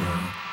Get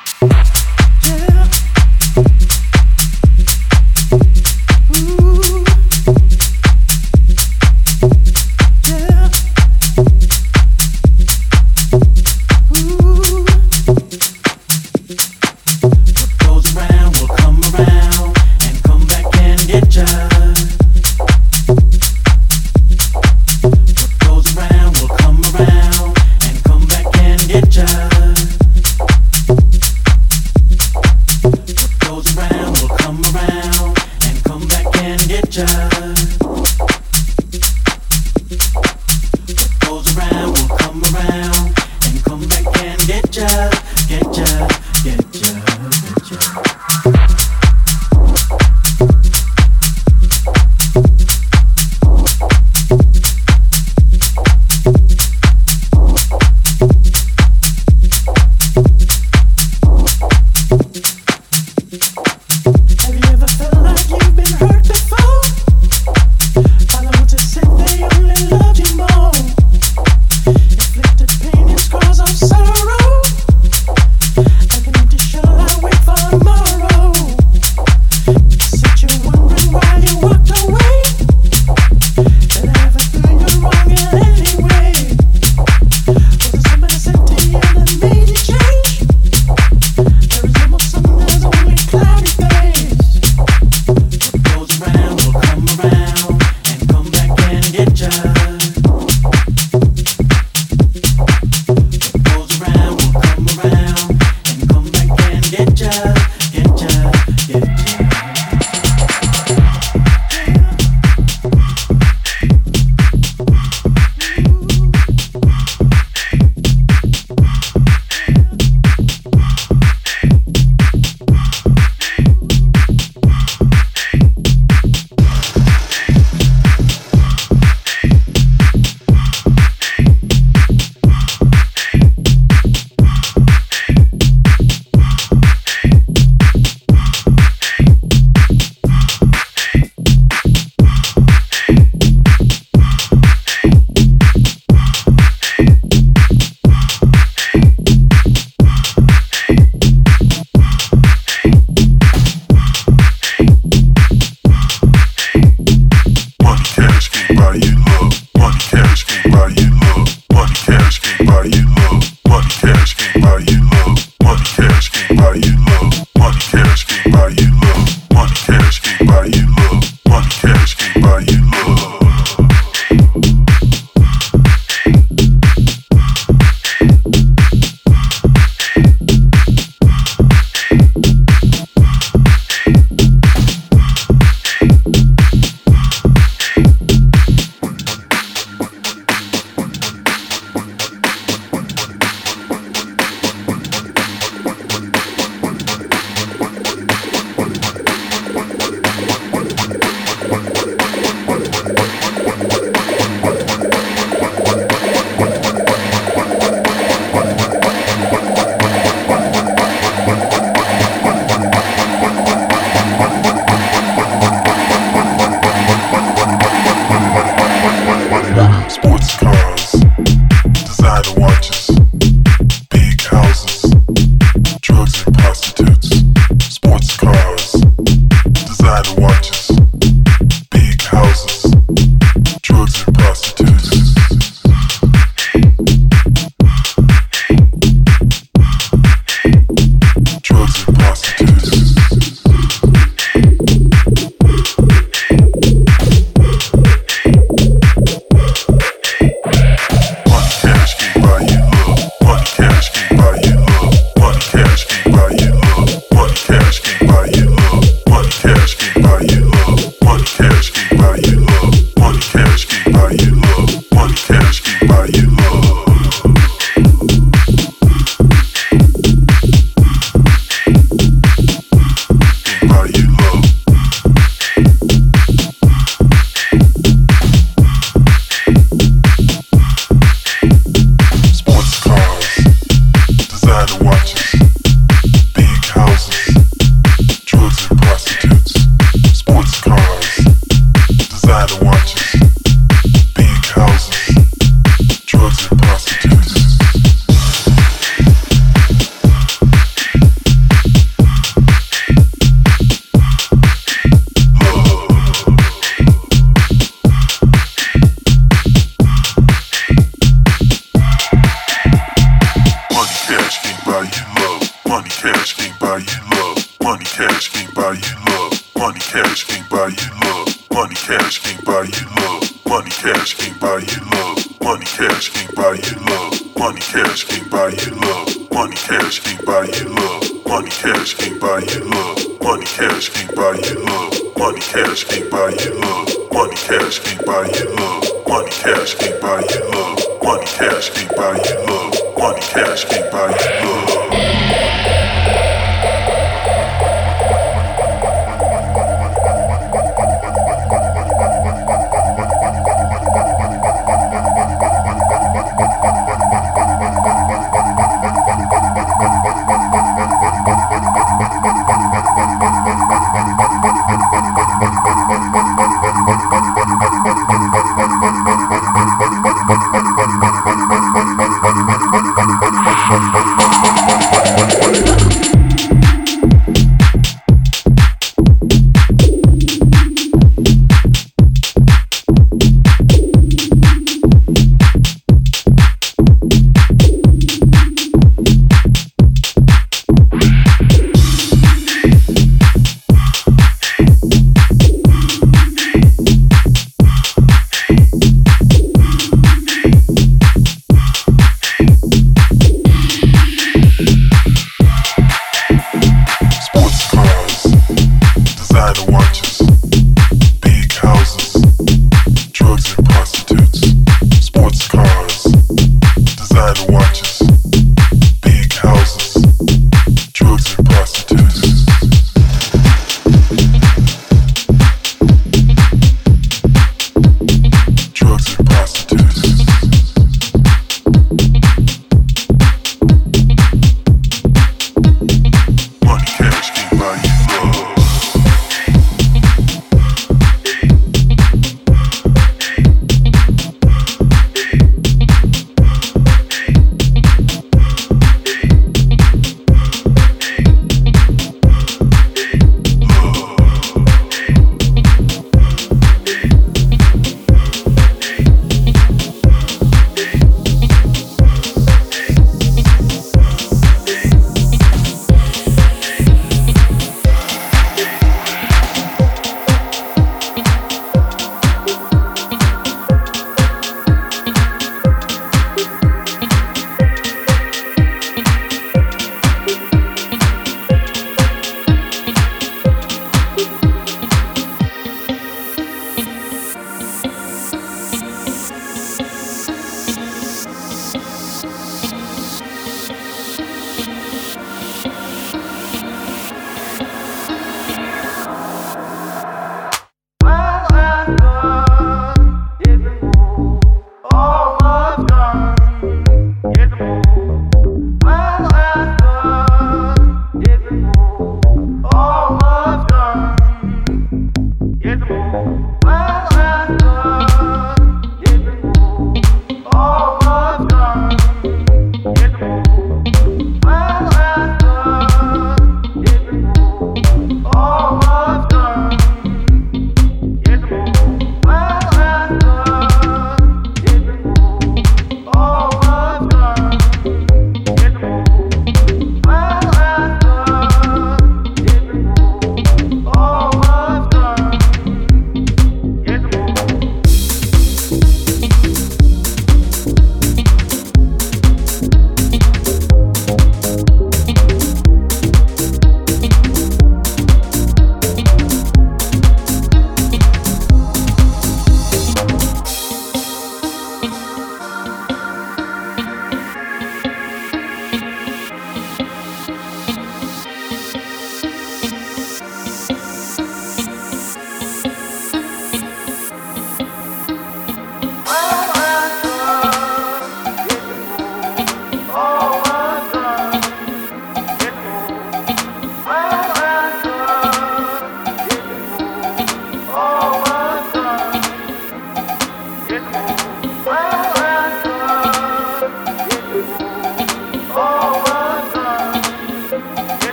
cash can't buy you love. Money cash can't buy you love. Money cash can't buy you love. Money cash can't buy you love. Money cash can't buy you love. Money cash can't buy you love. Money cash can't buy you love. Money cash can't buy you love. Money cash can't buy you love. Money cash can't buy you love. Money cash can't buy you love. Money cash can't buy you love. Money cash can't buy you love. Money cash can't buy you love.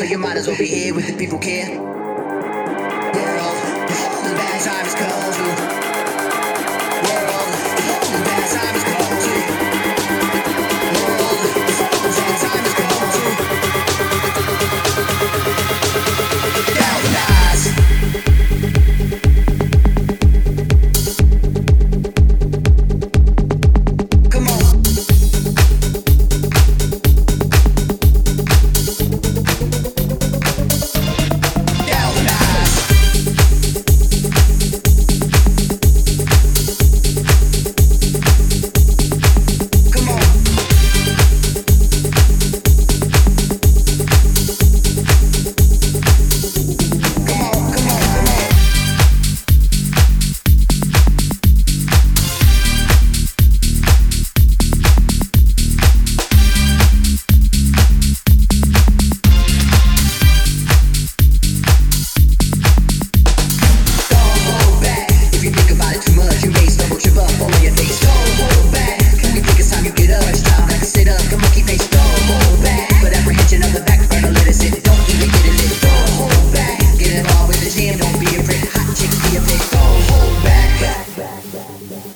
so you might as well be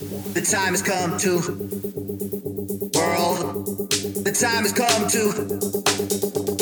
The time has come to world. The time has come to